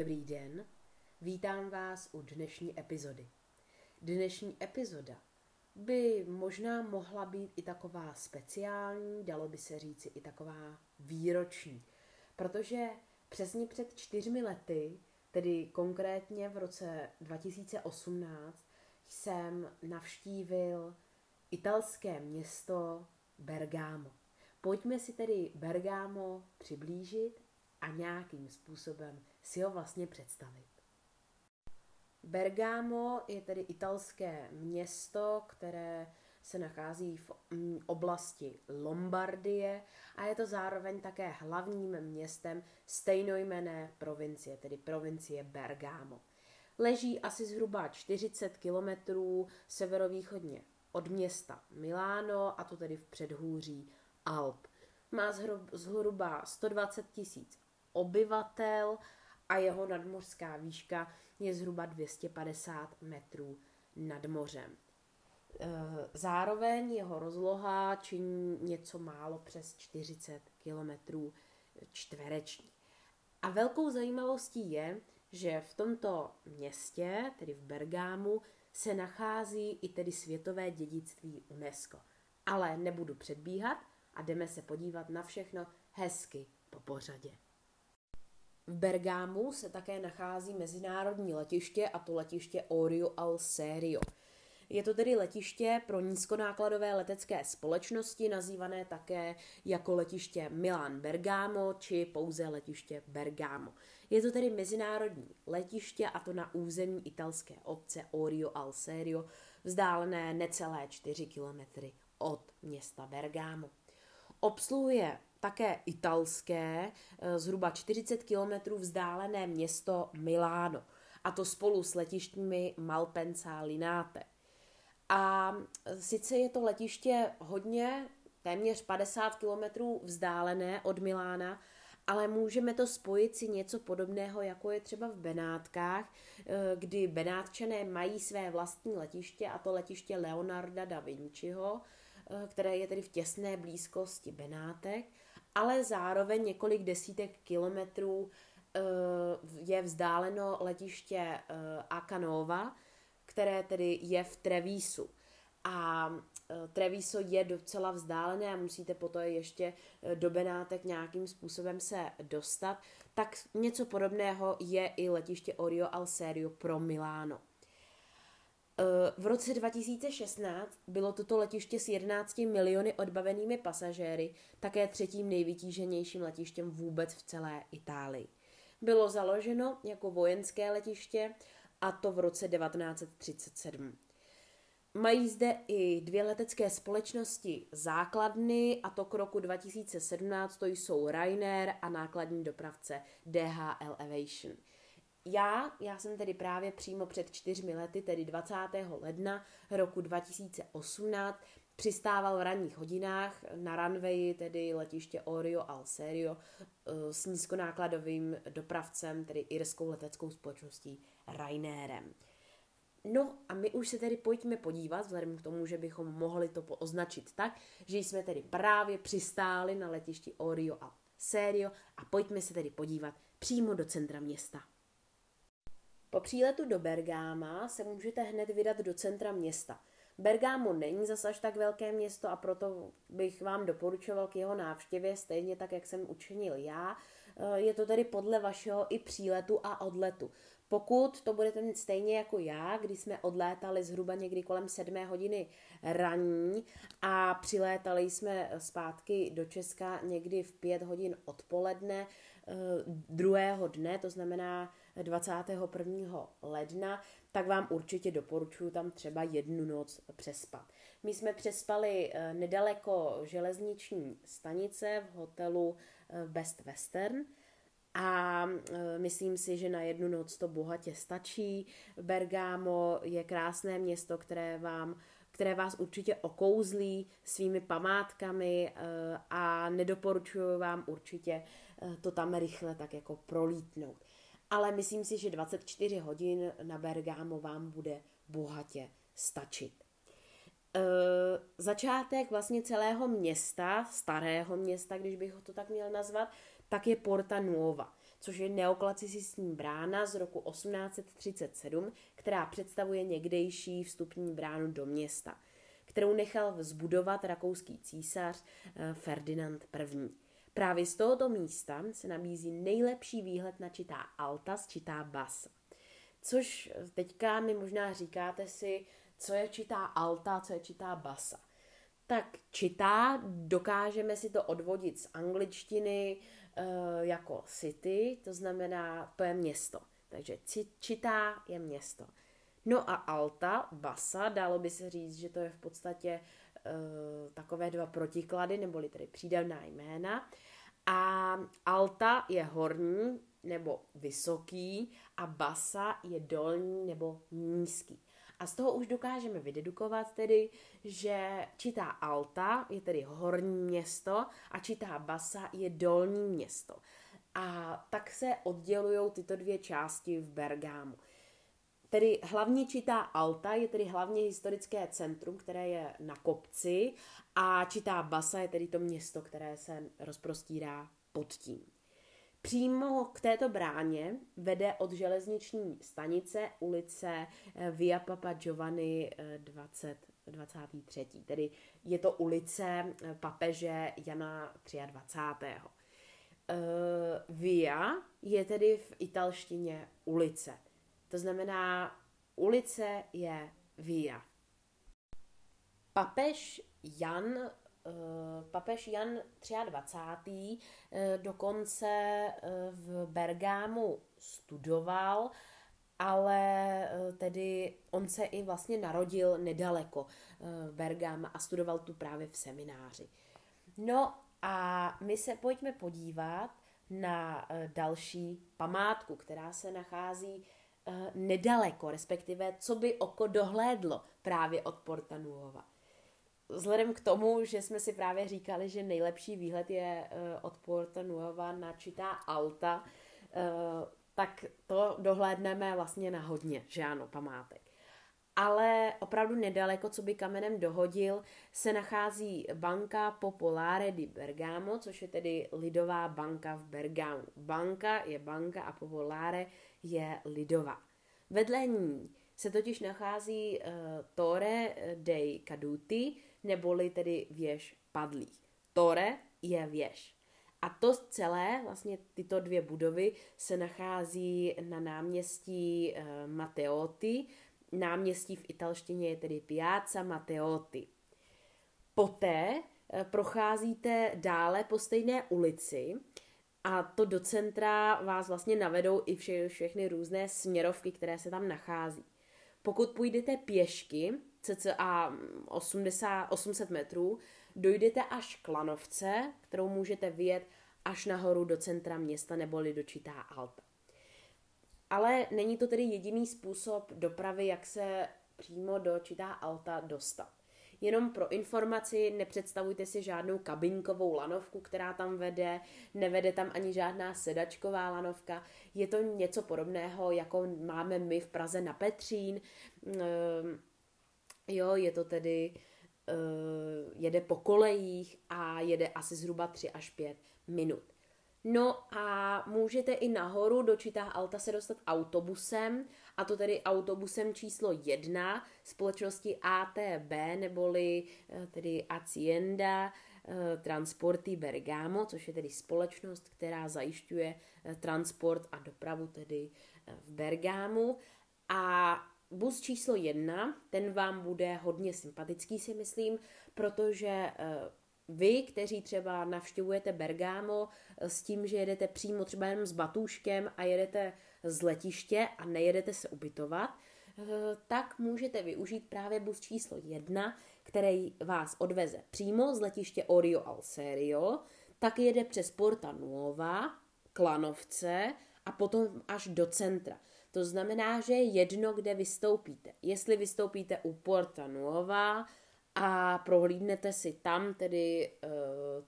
Dobrý den, vítám vás u dnešní epizody. Dnešní epizoda by možná mohla být i taková speciální, dalo by se říci i taková výroční, protože přesně před čtyřmi lety, tedy konkrétně v roce 2018, jsem navštívil italské město Bergamo. Pojďme si tedy Bergamo přiblížit a nějakým způsobem si ho vlastně představit. Bergamo je tedy italské město, které se nachází v mm, oblasti Lombardie a je to zároveň také hlavním městem stejnojmené provincie, tedy provincie Bergamo. Leží asi zhruba 40 kilometrů severovýchodně od města Miláno, a to tedy v předhůří Alp. Má zhruba 120 tisíc obyvatel a jeho nadmořská výška je zhruba 250 metrů nad mořem. E, zároveň jeho rozloha činí něco málo přes 40 kilometrů čtvereční. A velkou zajímavostí je, že v tomto městě, tedy v Bergámu, se nachází i tedy světové dědictví UNESCO. Ale nebudu předbíhat a jdeme se podívat na všechno hezky po pořadě. V Bergámu se také nachází mezinárodní letiště a to letiště Orio al Serio. Je to tedy letiště pro nízkonákladové letecké společnosti, nazývané také jako letiště Milan Bergamo či pouze letiště Bergamo. Je to tedy mezinárodní letiště a to na území italské obce Orio al Serio, vzdálené necelé 4 kilometry od města Bergamo. Obsluhuje také italské, eh, zhruba 40 kilometrů vzdálené město Miláno, a to spolu s letištními Malpensa Linate. A sice je to letiště hodně, téměř 50 kilometrů vzdálené od Milána, ale můžeme to spojit si něco podobného, jako je třeba v Benátkách, eh, kdy Benátčané mají své vlastní letiště, a to letiště Leonarda da Vinciho, eh, které je tedy v těsné blízkosti Benátek, ale zároveň několik desítek kilometrů eh, je vzdáleno letiště Akanova, které tedy je v Trevísu. A e, Treviso je docela vzdálené a musíte potom ještě e, do Benátek nějakým způsobem se dostat, tak něco podobného je i letiště Orio al Serio pro Miláno. V roce 2016 bylo toto letiště s 11 miliony odbavenými pasažéry také třetím nejvytíženějším letištěm vůbec v celé Itálii. Bylo založeno jako vojenské letiště a to v roce 1937. Mají zde i dvě letecké společnosti základny a to k roku 2017 to jsou Ryanair a nákladní dopravce DHL Aviation. Já, já jsem tedy právě přímo před čtyřmi lety, tedy 20. ledna roku 2018, přistával v ranních hodinách na runwayi, tedy letiště Orio al Serio, eh, s nízkonákladovým dopravcem, tedy irskou leteckou společností Ryanairem. No a my už se tedy pojďme podívat, vzhledem k tomu, že bychom mohli to označit tak, že jsme tedy právě přistáli na letišti Orio a Serio a pojďme se tedy podívat přímo do centra města. Po příletu do Bergáma se můžete hned vydat do centra města. Bergamo není zas až tak velké město a proto bych vám doporučoval k jeho návštěvě, stejně tak, jak jsem učinil já. Eh, je to tedy podle vašeho i příletu a odletu. Pokud to budete mít stejně jako já, kdy jsme odlétali zhruba někdy kolem 7 hodiny raní a přilétali jsme zpátky do Česka někdy v 5 hodin odpoledne eh, druhého dne, to znamená 21. ledna, tak vám určitě doporučuji tam třeba jednu noc přespat. My jsme přespali eh, nedaleko železniční stanice v hotelu eh, Best Western, a e, myslím si, že na jednu noc to bohatě stačí. Bergamo je krásné město, které vám které vás určitě okouzlí svými památkami a nedoporučuji vám určitě to tam rychle tak jako prolítnout. Ale myslím si, že 24 hodin na Bergamo vám bude bohatě stačit. začátek vlastně celého města, starého města, když bych ho to tak měl nazvat, tak je Porta Nuova. což je neoklasicistní brána z roku 1837, která představuje někdejší vstupní bránu do města, kterou nechal zbudovat rakouský císař eh, Ferdinand I. Právě z tohoto místa se nabízí nejlepší výhled na čitá alta z čitá basa. Což teďka mi možná říkáte si, co je čitá alta, co je čitá basa. Tak čitá, dokážeme si to odvodit z angličtiny e, jako city, to znamená, to je město. Takže čitá je město. No a alta, basa, dalo by se říct, že to je v podstatě takové dva protiklady, neboli tedy přídavná jména. A alta je horní nebo vysoký a basa je dolní nebo nízký. A z toho už dokážeme vydedukovat tedy, že čitá alta je tedy horní město a čitá basa je dolní město. A tak se oddělují tyto dvě části v Bergámu. Tedy hlavně čitá alta je tedy hlavně historické centrum, které je na kopci a čitá basa je tedy to město, které se rozprostírá pod tím. Přímo k této bráně vede od železniční stanice ulice eh, Via Papa Giovanni 20, eh, 23. Tedy je to ulice eh, papeže Jana 23. Via je tedy v italštině ulice. To znamená, ulice je Via. Papež Jan Eh, papež Jan 23. Eh, dokonce eh, v Bergámu studoval, ale tedy on se i vlastně narodil nedaleko Bergáma a studoval tu právě v semináři. No a my se pojďme podívat na další památku, která se nachází nedaleko, respektive co by oko dohlédlo právě od Porta Nuova vzhledem k tomu, že jsme si právě říkali, že nejlepší výhled je uh, od Porta Nuova na čitá Alta, uh, tak to dohlédneme vlastně na hodně, že ano, památek. Ale opravdu nedaleko, co by kamenem dohodil, se nachází banka Popolare di Bergamo, což je tedy lidová banka v Bergamu. Banka je banka a Popolare je lidová. Vedle ní se totiž nachází uh, Torre dei Caduti, neboli tedy věž padlých. Tore je věž. A to celé, vlastně tyto dvě budovy, se nachází na náměstí e, Matteotti. Náměstí v italštině je tedy Piazza Matteotti. Poté e, procházíte dále po stejné ulici a to do centra vás vlastně navedou i vše, všechny různé směrovky, které se tam nachází. Pokud půjdete pěšky, cca 80, 800 metrů, dojdete až k lanovce, kterou můžete vyjet až nahoru do centra města neboli do Čitá Alta. Ale není to tedy jediný způsob dopravy, jak se přímo do Čitá Alta dostat. Jenom pro informaci, nepředstavujte si žádnou kabinkovou lanovku, která tam vede, nevede tam ani žádná sedačková lanovka. Je to něco podobného, jako máme my v Praze na Petřín. Ehm, Jo, je to tedy, uh, jede po kolejích a jede asi zhruba 3 až 5 minut. No a můžete i nahoru do Čitá Alta se dostat autobusem, a to tedy autobusem číslo 1 společnosti ATB, neboli uh, tedy Acienda uh, Transporty Bergamo, což je tedy společnost, která zajišťuje transport a dopravu tedy v Bergámu. A bus číslo jedna, ten vám bude hodně sympatický, si myslím, protože eh, vy, kteří třeba navštěvujete Bergamo eh, s tím, že jedete přímo třeba jenom s batůškem a jedete z letiště a nejedete se ubytovat, eh, tak můžete využít právě bus číslo jedna, který vás odveze přímo z letiště Orio al Serio, tak jede přes Porta Nuova, Klanovce a potom až do centra. To znamená, že je jedno, kde vystoupíte. Jestli vystoupíte u Porta Nuova a prohlídnete si tam tedy uh,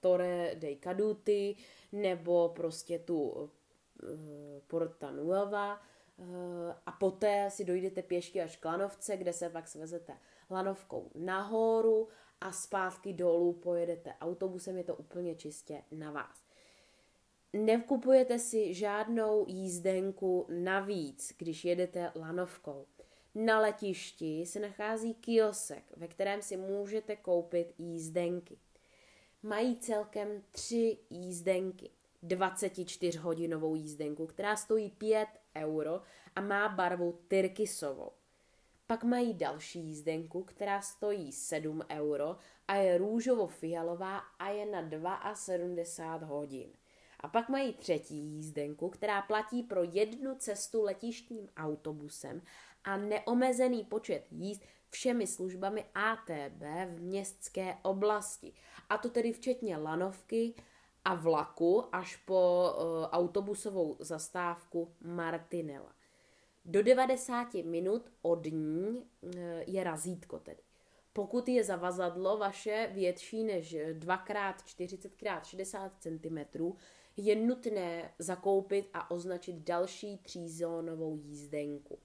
Torre dei Caduti nebo prostě tu uh, Porta Nuova uh, a poté si dojdete pěšky až k lanovce, kde se pak svezete lanovkou nahoru a zpátky dolů pojedete autobusem, je to úplně čistě na vás. Nekupujete si žádnou jízdenku navíc, když jedete lanovkou. Na letišti se nachází kiosek, ve kterém si můžete koupit jízdenky. Mají celkem tři jízdenky. 24-hodinovou jízdenku, která stojí 5 euro a má barvu tyrkysovou. Pak mají další jízdenku, která stojí 7 euro a je růžovo-fialová a je na 72 hodin. A pak mají třetí jízdenku, která platí pro jednu cestu letištním autobusem a neomezený počet jízd všemi službami ATB v městské oblasti. A to tedy včetně lanovky a vlaku až po uh, autobusovou zastávku Martinela. Do 90 minut od ní uh, je razítko tedy. Pokud je zavazadlo vaše větší než 2x40x60 cm, je nutné zakoupit a označit další třízónovou jízdenku,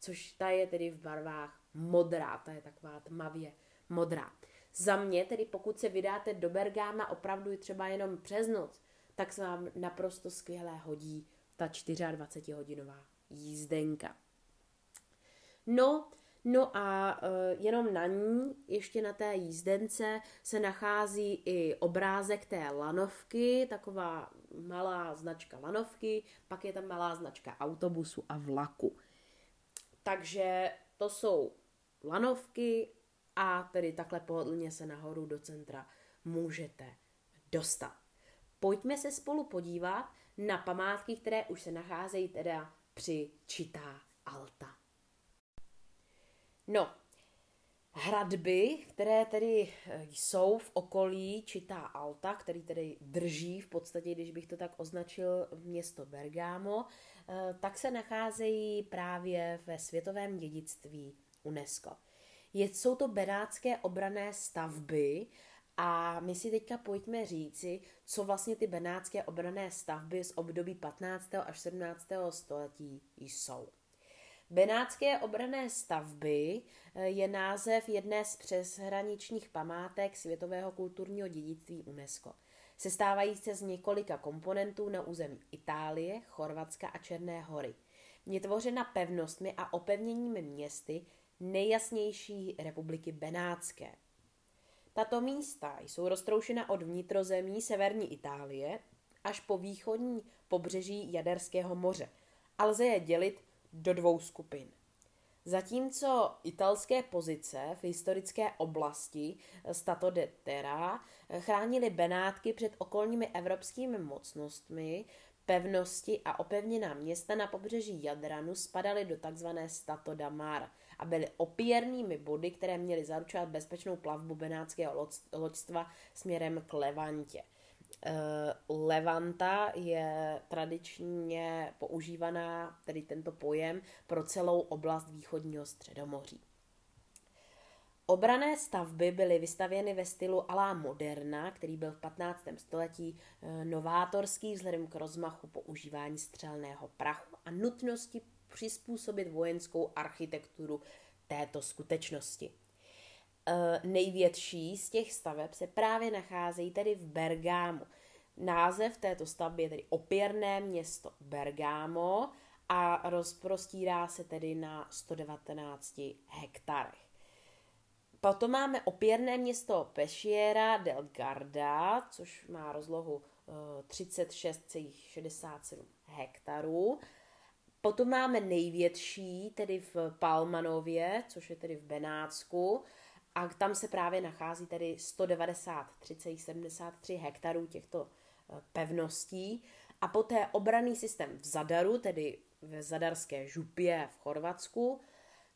což ta je tedy v barvách modrá, ta je taková tmavě modrá. Za mě tedy pokud se vydáte do Bergáma opravdu třeba jenom přes noc, tak se vám naprosto skvěle hodí ta 24-hodinová jízdenka. No, No a uh, jenom na ní, ještě na té jízdence, se nachází i obrázek té lanovky, taková malá značka lanovky, pak je tam malá značka autobusu a vlaku. Takže to jsou lanovky a tedy takhle pohodlně se nahoru do centra můžete dostat. Pojďme se spolu podívat na památky, které už se nacházejí teda při Čitá Alta. No, hradby, které tedy eh, jsou v okolí Čitá Alta, který tedy drží v podstatě, když bych to tak označil, město Bergamo, eh, tak se nacházejí právě ve světovém dědictví UNESCO. Je, jsou to benátské obrané stavby a my si teďka pojďme říci, co vlastně ty benátské obrané stavby z období 15. až 17. století jsou. Benátské obrané stavby eh, je název jedné z přeshraničních památek světového kulturního dědictví UNESCO. Sestávají se z několika komponentů na území Itálie, Chorvatska a Černé hory. Je tvořena pevnostmi a opevněními městy nejjasnější republiky Benátské. Tato místa jsou roztroušena od vnitrozemí severní Itálie až po východní pobřeží Jaderského moře a lze je dělit do dvou skupin. Zatímco italské pozice v historické oblasti Stato de Terra chránili Benátky před okolními evropskými mocnostmi, pevnosti a opevněná města na pobřeží Jadranu spadaly do tzv. Stato da Mar a byly opěrnými body, které měly zaručovat bezpečnou plavbu benátského loďstva směrem k Levantě. Eh, Levanta je tradičně používaná, tedy tento pojem, pro celou oblast východního středomoří. Obrané stavby byly vystavěny ve stylu alá moderna, který byl v 15. století eh, novátorský vzhledem k rozmachu používání střelného prachu a nutnosti přizpůsobit vojenskou architekturu této skutečnosti. Eh, největší z těch staveb se právě nacházejí tedy v Bergámu. Název této stavby je tedy opěrné město Bergamo a rozprostírá se tedy na 119 hektarech. Potom máme opěrné město Peschiera del Garda, což má rozlohu 36,67 eh, hektarů. Potom máme největší, tedy v Palmanově, což je tedy v Benátsku, a tam se právě nachází tedy 193,73 hektarů těchto eh, pevností. A poté obraný systém v Zadaru, tedy v Zadarské župě v Chorvatsku,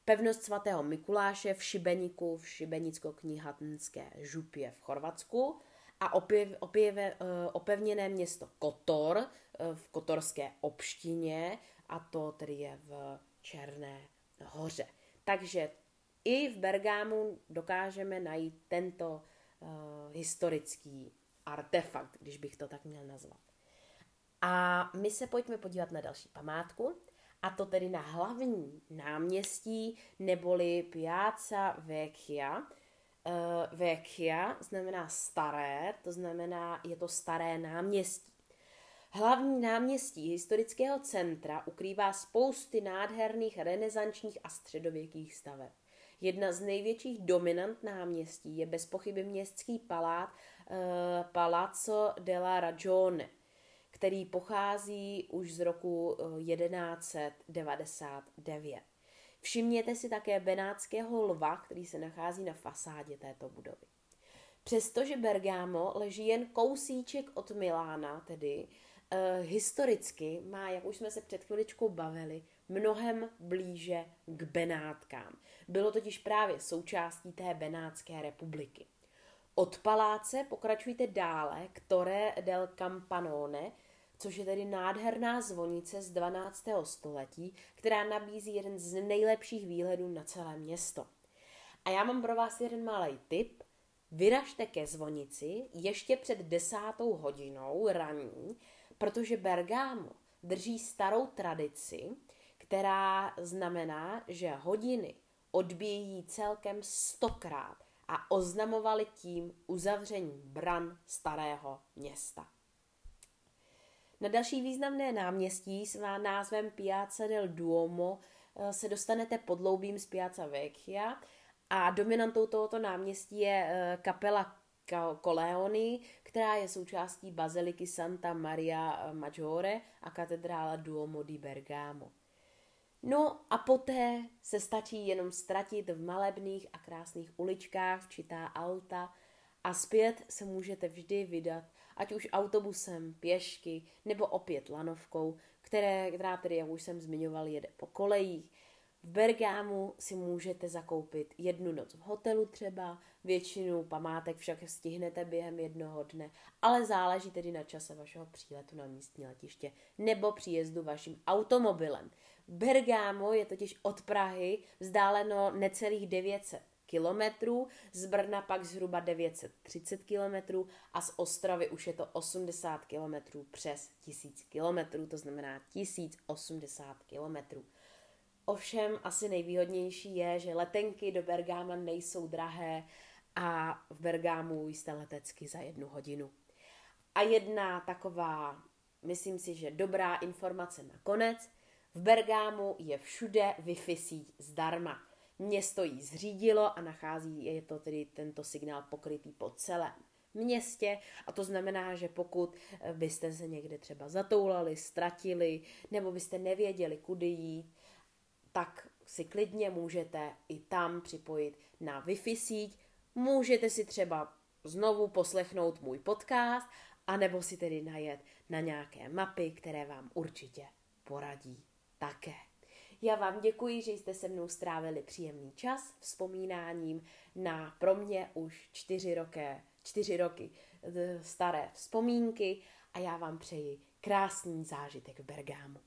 pevnost svatého Mikuláše v Šibeniku v Šibenicko-knihatnské župě v Chorvatsku a opěv, opěv, eh, opevněné město Kotor eh, v Kotorské obštině a to tedy je v Černé hoře. Takže i v Bergámu dokážeme najít tento uh, historický artefakt, když bych to tak měl nazvat. A my se pojďme podívat na další památku, a to tedy na hlavní náměstí, neboli Piazza Vecchia. Uh, Vecchia znamená staré, to znamená, je to staré náměstí. Hlavní náměstí historického centra ukrývá spousty nádherných renesančních a středověkých staveb. Jedna z největších dominant náměstí je bez pochyby městský palát eh, Palazzo della Ragione, který pochází už z roku 1199. Eh, Všimněte si také benátského lva, který se nachází na fasádě této budovy. Přestože Bergamo leží jen kousíček od Milána, tedy eh, historicky má, jak už jsme se před chviličkou bavili, mnohem blíže k Benátkám. Bylo totiž právě součástí té Benátské republiky. Od paláce pokračujte dále k Torre del Campanone, což je tedy nádherná zvonice z 12. století, která nabízí jeden z nejlepších výhledů na celé město. A já mám pro vás jeden malý tip. Vyražte ke zvonici ještě před desátou hodinou raní, protože Bergamo drží starou tradici, která znamená, že hodiny odbíjí celkem stokrát a oznamovali tím uzavření bran starého města. Na další významné náměstí s názvem Piazza del Duomo eh, se dostanete podloubím z Piazza Vecchia a dominantou tohoto náměstí je eh, kapela Coleoni, která je součástí baziliky Santa Maria eh, Maggiore a katedrála Duomo di Bergamo. No a poté se stačí jenom ztratit v malebných a krásných uličkách, včitá auta a zpět se můžete vždy vydat, ať už autobusem, pěšky nebo opět lanovkou, které, která tedy, jak už jsem zmiňoval, jede po kolejích. V Bergámu si můžete zakoupit jednu noc v hotelu třeba, většinu památek však stihnete během jednoho dne, ale záleží tedy na čase vašeho příletu na místní letiště nebo příjezdu vaším automobilem. Bergámo je totiž od Prahy vzdáleno necelých 900 kilometrů, z Brna pak zhruba 930 kilometrů a z Ostravy už je to 80 kilometrů přes 1000 kilometrů, to znamená 1080 kilometrů. Ovšem asi nejvýhodnější je, že letenky do Bergáma nejsou drahé a v Bergámu jste letecky za jednu hodinu. A jedna taková, myslím si, že dobrá informace nakonec, v Bergámu je všude Wi-Fi síť zdarma. Město ji zřídilo a nachází, je to tedy tento signál pokrytý po celém městě a to znamená, že pokud byste se někde třeba zatoulali, ztratili nebo byste nevěděli, kudy jít, tak si klidně můžete i tam připojit na Wi-Fi síť. Můžete si třeba znovu poslechnout můj podcast, anebo si tedy najet na nějaké mapy, které vám určitě poradí také. Já vám děkuji, že jste se mnou strávili příjemný čas vzpomínáním na pro mě už čtyři roky, čtyři roky staré vzpomínky a já vám přeji krásný zážitek v Bergámu.